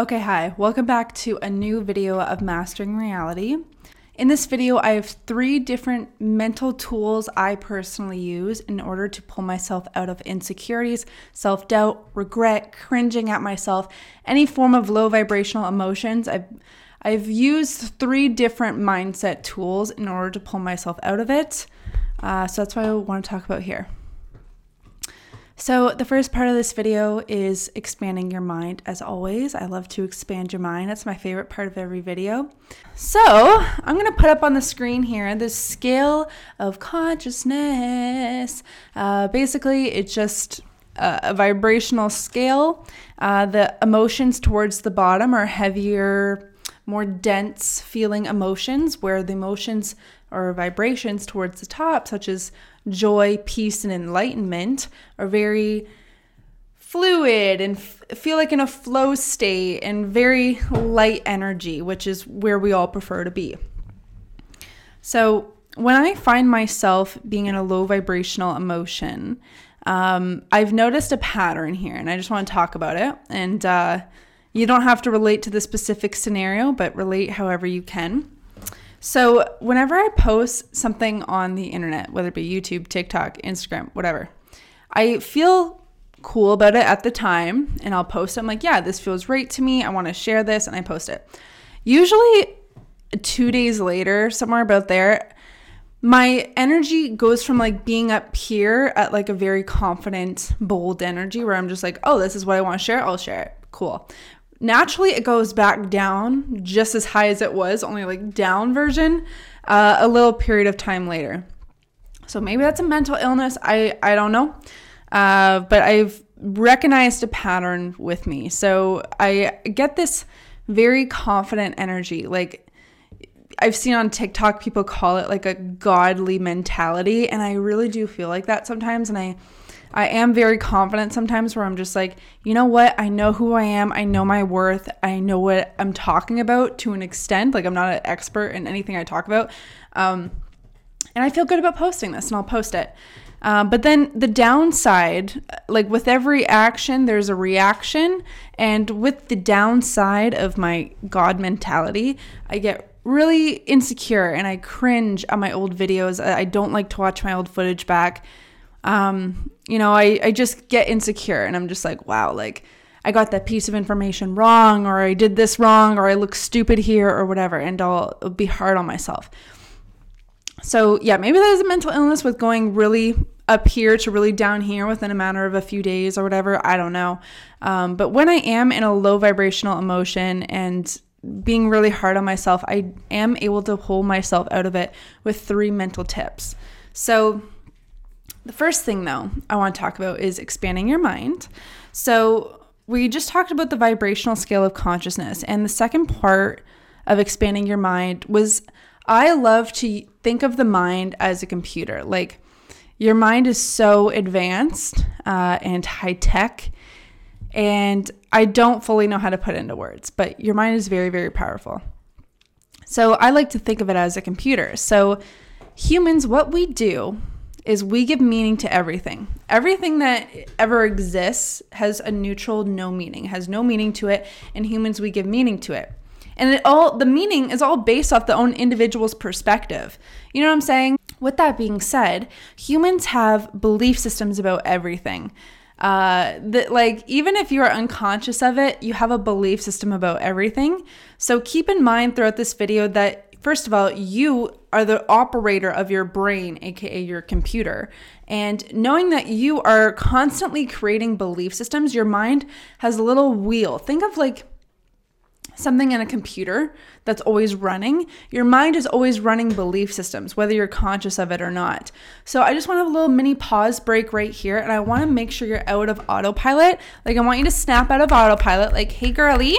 Okay, hi. Welcome back to a new video of Mastering Reality. In this video, I have three different mental tools I personally use in order to pull myself out of insecurities, self doubt, regret, cringing at myself, any form of low vibrational emotions. I've I've used three different mindset tools in order to pull myself out of it. Uh, so that's what I want to talk about here. So, the first part of this video is expanding your mind. As always, I love to expand your mind. That's my favorite part of every video. So, I'm to put up on the screen here this scale of consciousness. Uh, basically, it's just a, a vibrational scale. Uh, the emotions towards the bottom are heavier, more dense feeling emotions, where the emotions or vibrations towards the top, such as joy, peace, and enlightenment, are very fluid and f- feel like in a flow state and very light energy, which is where we all prefer to be. So, when I find myself being in a low vibrational emotion, um, I've noticed a pattern here, and I just want to talk about it. And uh, you don't have to relate to the specific scenario, but relate however you can. So, whenever I post something on the internet, whether it be YouTube, TikTok, Instagram, whatever, I feel cool about it at the time and I'll post it. I'm like, yeah, this feels right to me. I want to share this and I post it. Usually, two days later, somewhere about there, my energy goes from like being up here at like a very confident, bold energy where I'm just like, oh, this is what I want to share. I'll share it. Cool naturally it goes back down just as high as it was, only like down version, uh, a little period of time later. So maybe that's a mental illness. I, I don't know. Uh, but I've recognized a pattern with me. So I get this very confident energy. Like I've seen on TikTok, people call it like a godly mentality. And I really do feel like that sometimes. And I, I am very confident sometimes where I'm just like, you know what? I know who I am. I know my worth. I know what I'm talking about to an extent. Like, I'm not an expert in anything I talk about. Um, and I feel good about posting this and I'll post it. Um, but then the downside, like with every action, there's a reaction. And with the downside of my God mentality, I get really insecure and I cringe on my old videos. I don't like to watch my old footage back um, you know, I, I just get insecure and I'm just like, wow, like I got that piece of information wrong, or I did this wrong, or I look stupid here, or whatever, and I'll, I'll be hard on myself. So, yeah, maybe that is a mental illness with going really up here to really down here within a matter of a few days or whatever. I don't know. Um, but when I am in a low vibrational emotion and being really hard on myself, I am able to pull myself out of it with three mental tips. So, the first thing, though, I want to talk about is expanding your mind. So, we just talked about the vibrational scale of consciousness, and the second part of expanding your mind was I love to think of the mind as a computer. Like, your mind is so advanced uh, and high tech, and I don't fully know how to put it into words, but your mind is very, very powerful. So, I like to think of it as a computer. So, humans, what we do is we give meaning to everything. Everything that ever exists has a neutral no meaning, has no meaning to it, and humans we give meaning to it. And it all the meaning is all based off the own individual's perspective. You know what I'm saying? With that being said, humans have belief systems about everything. Uh, that like even if you are unconscious of it, you have a belief system about everything. So keep in mind throughout this video that first of all, you are the operator of your brain, aka your computer. And knowing that you are constantly creating belief systems, your mind has a little wheel. Think of like something in a computer that's always running. Your mind is always running belief systems, whether you're conscious of it or not. So I just want to have a little mini pause break right here. And I want to make sure you're out of autopilot. Like, I want you to snap out of autopilot, like, hey, girlie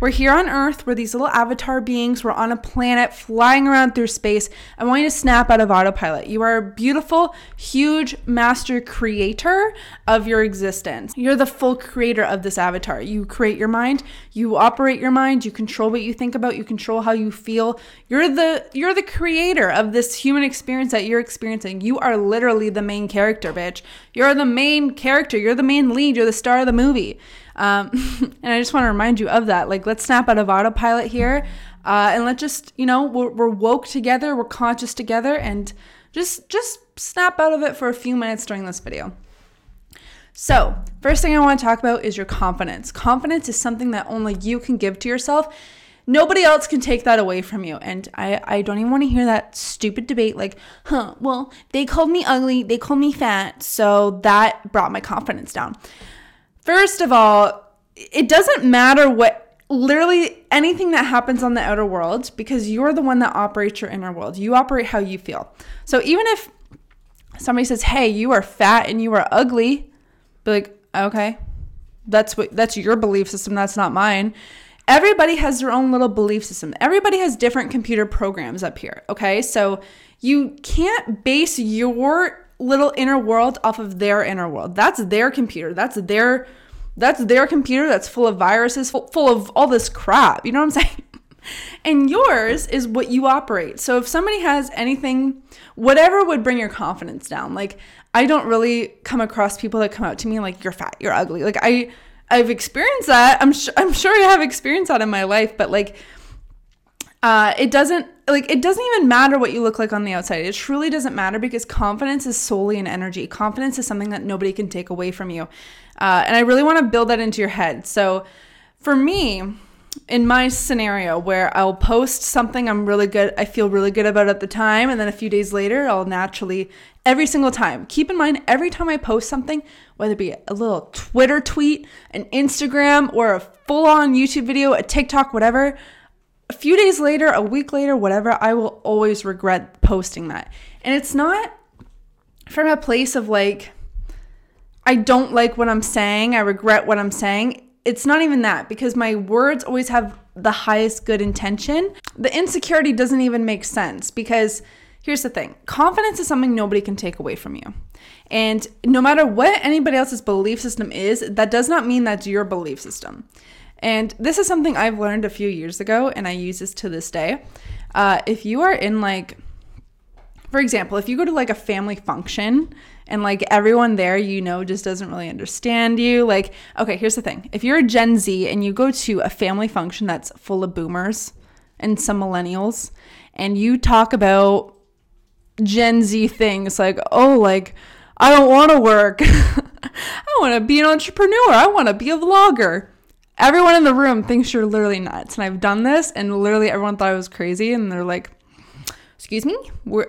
we're here on Earth. We're these little avatar beings. We're on a planet flying around through space. I want you to snap out of autopilot. You are a beautiful, huge master creator of your existence. You're the full creator of this avatar. You create your mind, you operate your mind, you control what you think about, you control how you feel. You're the you're the creator of this human experience that you're experiencing. You are literally the main character, bitch. You're the main character. You're the main lead. You're the star of the movie. Um, and I just want to remind you of that. Like, let's snap out of autopilot here. Uh, and let's just, you know, we're, we're woke together, we're conscious together, and just just snap out of it for a few minutes during this video. So, first thing I want to talk about is your confidence. Confidence is something that only you can give to yourself. Nobody else can take that away from you. And I, I don't even want to hear that stupid debate like, huh, well, they called me ugly, they called me fat, so that brought my confidence down. First of all, it doesn't matter what literally anything that happens on the outer world because you're the one that operates your inner world. You operate how you feel. So even if somebody says, "Hey, you are fat and you are ugly," be like, "Okay, that's what that's your belief system. That's not mine." Everybody has their own little belief system. Everybody has different computer programs up here. Okay, so you can't base your little inner world off of their inner world. That's their computer. That's their that's their computer that's full of viruses, full, of all this crap. You know what I'm saying? and yours is what you operate. So if somebody has anything, whatever would bring your confidence down, like I don't really come across people that come out to me like you're fat, you're ugly. Like I, I've experienced that. I'm sure I'm sure I have experienced that in my life, but like, uh, it doesn't like it doesn't even matter what you look like on the outside. It truly doesn't matter because confidence is solely an energy. Confidence is something that nobody can take away from you. Uh, and I really want to build that into your head. So for me, in my scenario where I'll post something I'm really good, I feel really good about at the time, and then a few days later, I'll naturally, every single time, keep in mind, every time I post something, whether it be a little Twitter tweet, an Instagram, or a full on YouTube video, a TikTok, whatever, a few days later, a week later, whatever, I will always regret posting that. And it's not from a place of like, I don't like what I'm saying, I regret what I'm saying. It's not even that because my words always have the highest good intention. The insecurity doesn't even make sense because here's the thing confidence is something nobody can take away from you. And no matter what anybody else's belief system is, that does not mean that's your belief system. And this is something I've learned a few years ago, and I use this to this day. Uh, if you are in like, for example, if you go to like a family function and like everyone there you know just doesn't really understand you. Like, okay, here's the thing. If you're a Gen Z and you go to a family function that's full of boomers and some millennials and you talk about Gen Z things like, "Oh, like I don't want to work. I want to be an entrepreneur. I want to be a vlogger." Everyone in the room thinks you're literally nuts. And I've done this and literally everyone thought I was crazy and they're like, "Excuse me?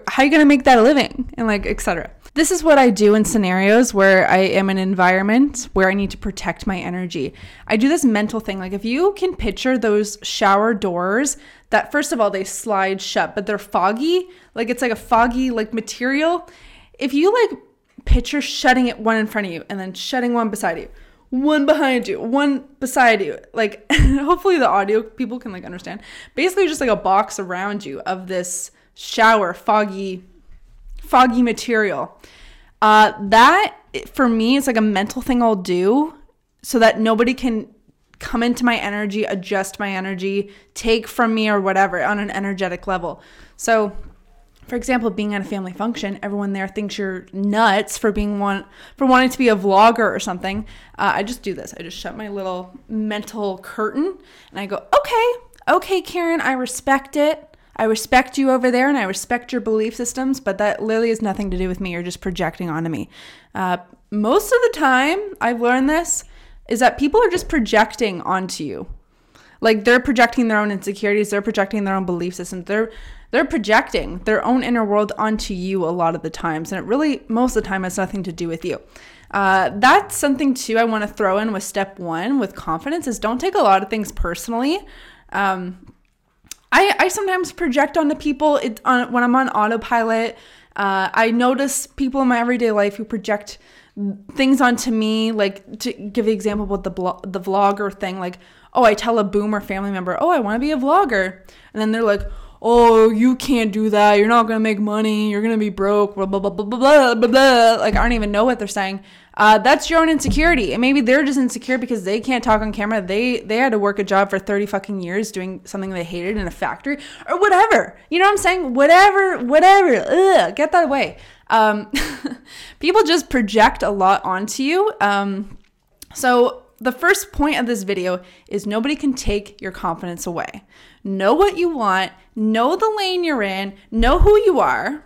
how are you to make that a living?" and like etc. This is what I do in scenarios where I am in an environment where I need to protect my energy. I do this mental thing. Like if you can picture those shower doors that first of all they slide shut, but they're foggy, like it's like a foggy like material. If you like picture shutting it one in front of you and then shutting one beside you, one behind you, one beside you. Like hopefully the audio people can like understand. Basically just like a box around you of this shower foggy foggy material. Uh, that for me is like a mental thing I'll do so that nobody can come into my energy, adjust my energy, take from me or whatever on an energetic level. So, for example, being at a family function, everyone there thinks you're nuts for being one for wanting to be a vlogger or something. Uh, I just do this. I just shut my little mental curtain and I go, okay, okay, Karen, I respect it. I respect you over there and I respect your belief systems, but that literally has nothing to do with me. You're just projecting onto me. Uh, most of the time, I've learned this is that people are just projecting onto you. Like they're projecting their own insecurities, they're projecting their own belief systems. They're they're projecting their own inner world onto you a lot of the times, and it really most of the time has nothing to do with you. Uh, that's something too I want to throw in with step one with confidence is don't take a lot of things personally. Um, I, I sometimes project onto people it, on, when I'm on autopilot. Uh, I notice people in my everyday life who project things onto me. Like to give the example with the blo- the vlogger thing, like oh, I tell a boomer family member, oh, I want to be a vlogger, and then they're like, oh, you can't do that. You're not gonna make money. You're gonna be broke. Blah blah blah blah blah blah blah. Like I don't even know what they're saying. Uh, that's your own insecurity, and maybe they're just insecure because they can't talk on camera. They they had to work a job for thirty fucking years doing something they hated in a factory or whatever. You know what I'm saying? Whatever, whatever. Ugh, get that away. Um, people just project a lot onto you. Um, so the first point of this video is nobody can take your confidence away. Know what you want, know the lane you're in, know who you are,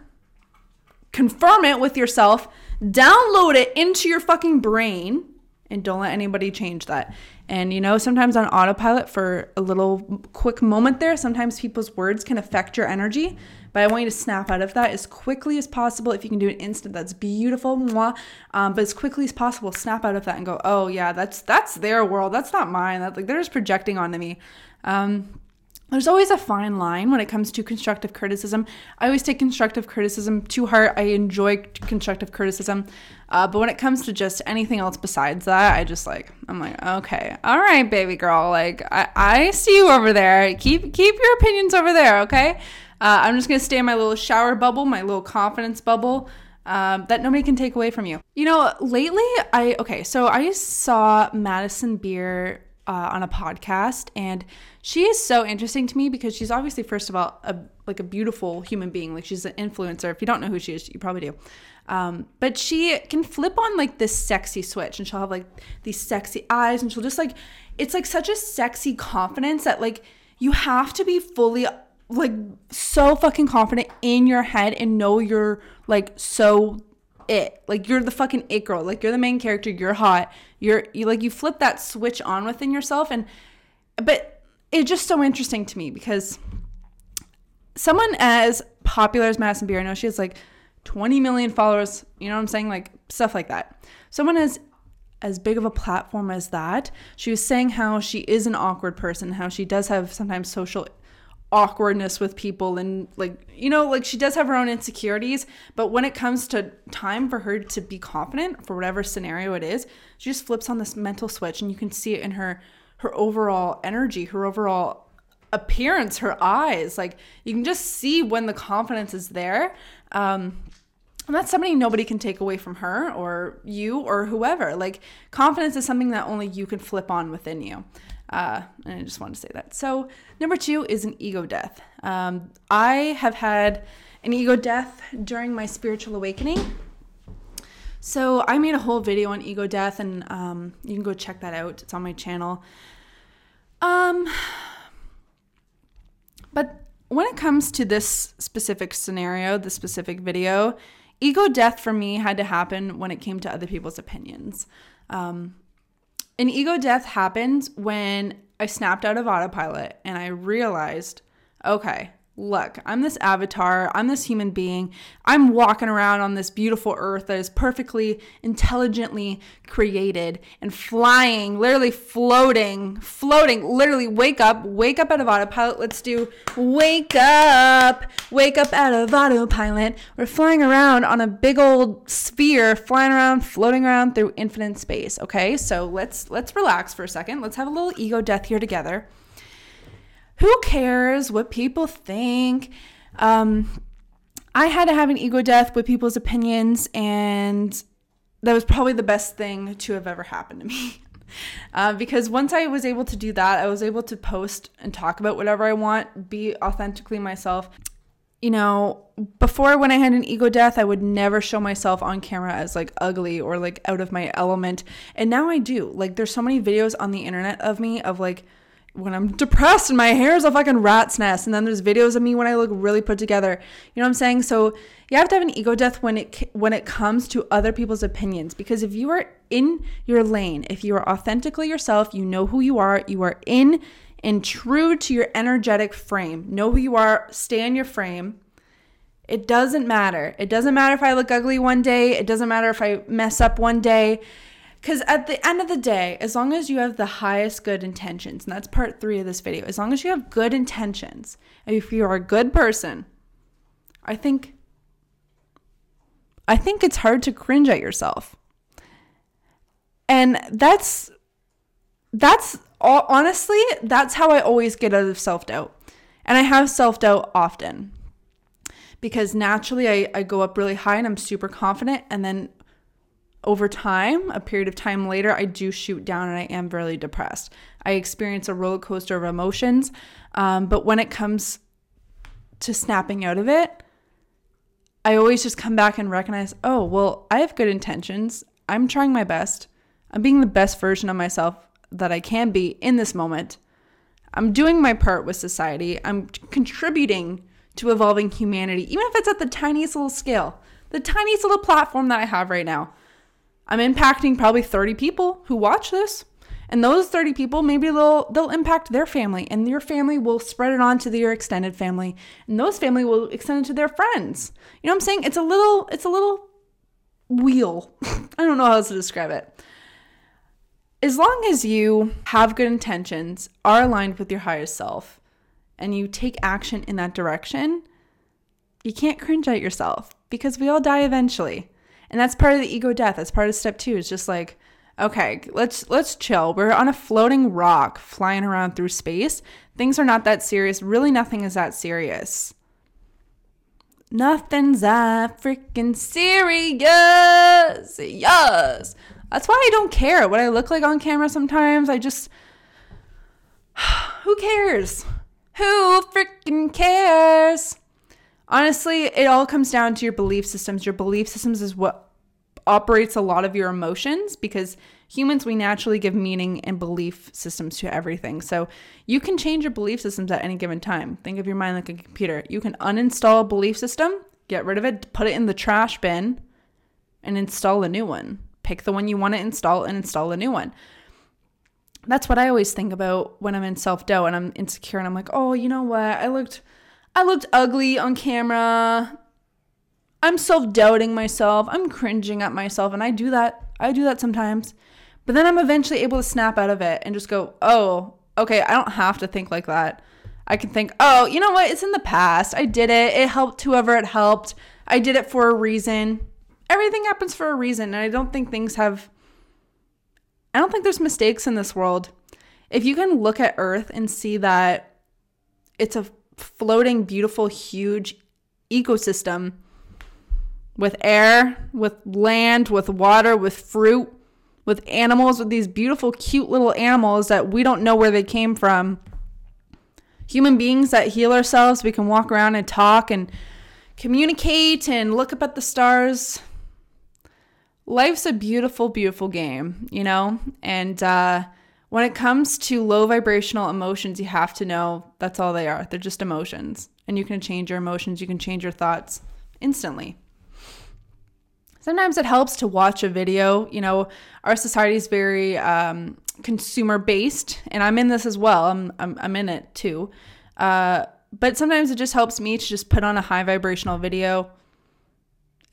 confirm it with yourself, download it into your fucking brain, and don't let anybody change that. And you know, sometimes on autopilot for a little quick moment there, sometimes people's words can affect your energy. But I want you to snap out of that as quickly as possible. If you can do an instant, that's beautiful. Mwah. Um, but as quickly as possible, snap out of that and go, oh yeah, that's that's their world. That's not mine. That like they're just projecting onto me. Um, there's always a fine line when it comes to constructive criticism. I always take constructive criticism to heart. I enjoy constructive criticism. Uh, but when it comes to just anything else besides that, I just like, I'm like, okay, all right, baby girl. Like, I, I see you over there. Keep, keep your opinions over there, okay? Uh, I'm just going to stay in my little shower bubble, my little confidence bubble. Um, that nobody can take away from you. You know, lately, I, okay, so I saw Madison Beer uh, on a podcast, and she is so interesting to me because she's obviously, first of all, a like a beautiful human being. Like she's an influencer. If you don't know who she is, you probably do. Um, but she can flip on like this sexy switch, and she'll have like these sexy eyes, and she'll just like it's like such a sexy confidence that like you have to be fully like so fucking confident in your head and know you're like so it. Like you're the fucking it girl. Like you're the main character. You're hot. You're you like you flip that switch on within yourself and but it's just so interesting to me because someone as popular as Madison Beer, I know she has like 20 million followers, you know what I'm saying? Like stuff like that. Someone as as big of a platform as that, she was saying how she is an awkward person, how she does have sometimes social awkwardness with people and like you know like she does have her own insecurities but when it comes to time for her to be confident for whatever scenario it is she just flips on this mental switch and you can see it in her her overall energy her overall appearance her eyes. Like you can just see when the confidence is there. Um and that's something nobody can take away from her or you or whoever. Like confidence is something that only you can flip on within you uh, and I just want to say that. So, number two is an ego death. Um, I have had an ego death during my spiritual awakening. So, I made a whole video on ego death, and um, you can go check that out. It's on my channel. Um, but when it comes to this specific scenario, the specific video, ego death for me had to happen when it came to other people's opinions. Um, an ego death happened when I snapped out of autopilot and I realized, okay, look, I'm this avatar, I'm this human being, I'm walking around on this beautiful earth that is perfectly intelligently created and flying, literally floating, floating, literally wake up, wake up out of autopilot. Let's do wake up, wake up out of autopilot. We're flying around on a big old sphere, flying around, floating around through infinite space. Okay, so let's let's relax for a second. Let's have a little ego death here together who cares what people think? Um, I had to have an ego death with people's opinions, and that was probably the best thing to have ever happened to me. Uh, because once I was able to do that, I was able to post and talk about whatever I want, be authentically myself. You know, before when I had an ego death, I would never show myself on camera as like ugly or like out of my element. And now I do. Like, there's so many videos on the internet of me of like, when I'm depressed and my hair is a fucking rat's nest. And then there's videos of me when I look really put together. You know what I'm saying? So you have to have an ego death when it when it comes to other people's opinions. Because if you are in your lane, if you are authentically yourself, you know who you are, you are in and true to your energetic frame. Know who you are, stay in your frame. It doesn't matter. It doesn't matter if I look ugly one day. It doesn't matter if I mess up one day. Because at the end of the day, as long as you have the highest good intentions, and that's part three of this video, as long as you have good intentions, if you are a good person, I think I think it's hard to cringe at yourself. And that's that's honestly, that's how I always get out of self-doubt. And I have self-doubt often. Because naturally I, I go up really high and I'm super confident and then over time, a period of time later, I do shoot down and I am very depressed. I experience a roller coaster of emotions. Um, but when it comes to snapping out of it, I always just come back and recognize oh, well, I have good intentions. I'm trying my best. I'm being the best version of myself that I can be in this moment. I'm doing my part with society. I'm contributing to evolving humanity, even if it's at the tiniest little scale, the tiniest little platform that I have right now. I'm impacting probably 30 people who watch this. And those 30 people, maybe they'll they'll impact their family and your family will spread it on to your extended family. And those family will extend it to their friends. You know what I'm saying? It's a little it's a little wheel. I don't know how else to describe it. As long as you have good intentions, are aligned with your higher self, and you take action in that direction, you can't cringe at yourself because we all die eventually. And that's part of the ego death. That's part of step 2. It's just like okay, let's let's chill. We're on a floating rock flying around through space. Things are not that serious. Really nothing is that serious. Nothing's that freaking serious. Yes. That's why I don't care what I look like on camera sometimes. I just who cares? Who freaking cares? Honestly, it all comes down to your belief systems. Your belief systems is what operates a lot of your emotions because humans, we naturally give meaning and belief systems to everything. So you can change your belief systems at any given time. Think of your mind like a computer. You can uninstall a belief system, get rid of it, put it in the trash bin, and install a new one. Pick the one you want to install and install a new one. That's what I always think about when I'm in self doubt and I'm insecure and I'm like, oh, you know what? I looked. I looked ugly on camera. I'm self doubting myself. I'm cringing at myself. And I do that. I do that sometimes. But then I'm eventually able to snap out of it and just go, oh, okay, I don't have to think like that. I can think, oh, you know what? It's in the past. I did it. It helped whoever it helped. I did it for a reason. Everything happens for a reason. And I don't think things have, I don't think there's mistakes in this world. If you can look at Earth and see that it's a floating, beautiful, huge ecosystem with air, with land, with water, with fruit, with animals, with these beautiful, cute little animals that we don't know where they came from. Human beings that heal ourselves, we can walk around and talk and communicate and look up at the stars. Life's a beautiful, beautiful game, you know? And uh, when it comes to low vibrational emotions, you have to know that's all they are. They're just emotions. And you can change your emotions, you can change your thoughts instantly. Sometimes it helps to watch a video. You know, our society is very um, consumer based, and I'm in this as well. I'm, I'm, I'm in it too. Uh, but sometimes it just helps me to just put on a high vibrational video.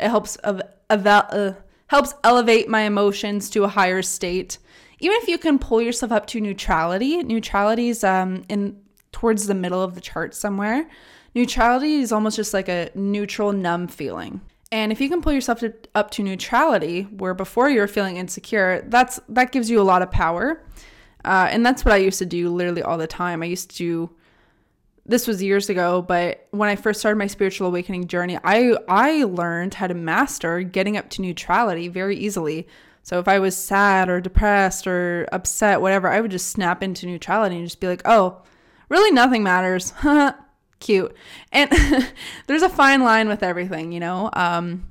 It helps of uh, helps elevate my emotions to a higher state. Even if you can pull yourself up to neutrality, neutrality is um, in towards the middle of the chart somewhere. Neutrality is almost just like a neutral, numb feeling. And if you can pull yourself to, up to neutrality, where before you were feeling insecure, that's that gives you a lot of power. Uh, and that's what I used to do literally all the time. I used to. This was years ago, but when I first started my spiritual awakening journey, I I learned how to master getting up to neutrality very easily. So if I was sad or depressed or upset, whatever, I would just snap into neutrality and just be like, "Oh, really, nothing matters." cute. And there's a fine line with everything, you know. Um,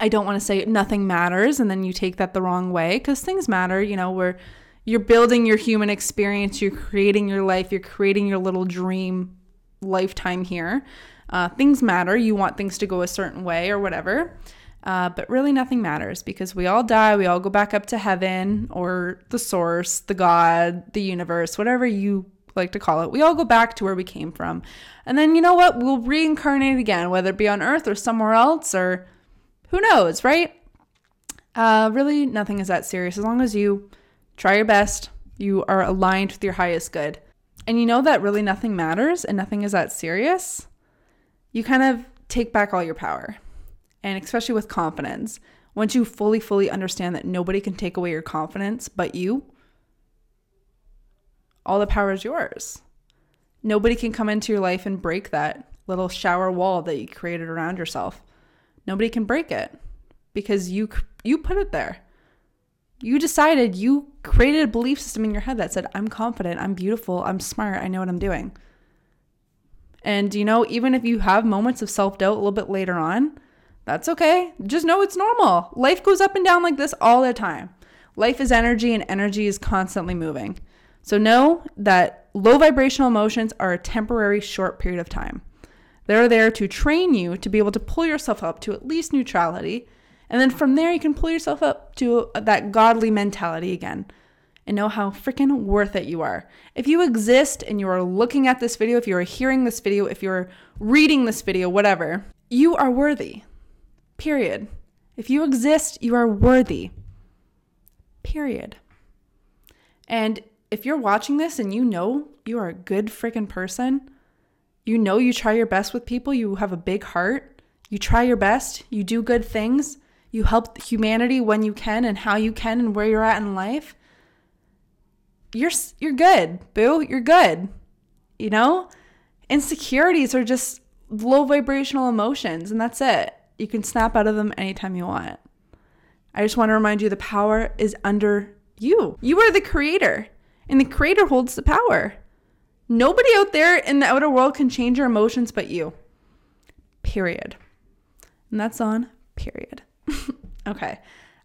I don't want to say nothing matters and then you take that the wrong way because things matter, you know, where you're building your human experience, you're creating your life, you're creating your little dream lifetime here. Uh, things matter. You want things to go a certain way or whatever. Uh, but really, nothing matters because we all die. We all go back up to heaven or the source, the God, the universe, whatever you like to call it. We all go back to where we came from. And then you know what? We'll reincarnate again, whether it be on Earth or somewhere else or who knows, right? Uh, really, nothing is that serious. As long as you try your best, you are aligned with your highest good. And you know that really nothing matters and nothing is that serious, you kind of take back all your power. And especially with confidence, once you fully, fully understand that nobody can take away your confidence but you, all the power is yours. Nobody can come into your life and break that little shower wall that you created around yourself. Nobody can break it because you you put it there. You decided you created a belief system in your head that said I'm confident, I'm beautiful, I'm smart, I know what I'm doing. And you know, even if you have moments of self-doubt a little bit later on, that's okay. Just know it's normal. Life goes up and down like this all the time. Life is energy and energy is constantly moving. So know that low vibrational emotions are a temporary short period of time. They're there to train you to be able to pull yourself up to at least neutrality. And then from there, you can pull yourself up to uh, that godly mentality again and know how freaking worth it you are. If you exist and you are looking at this video, if you are hearing this video, if you're reading this video, whatever, you are worthy. Period. If you exist, you are worthy. Period. And if you're watching this and you know you are a good freaking person, you know you try your best with people, you have a big heart, you try your best, you do good things, you help humanity when you can and how you can and where you're at in life, you're you're good, boo. You're good. You know? Insecurities are just low vibrational emotions and that's it. You can snap out of them anytime you want. I just want to remind you the power is under you. You are the creator, and the creator holds the power. Nobody out there in the outer world can change your emotions but you. Period. And that's on period. okay.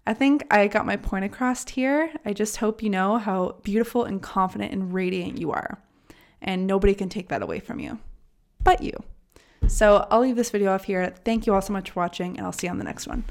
I think I got my point across here. I just hope you know how beautiful and confident and radiant you are. And nobody can take that away from you but you. So I'll leave this video off here. Thank you all so much for watching, and I'll see you on the next one.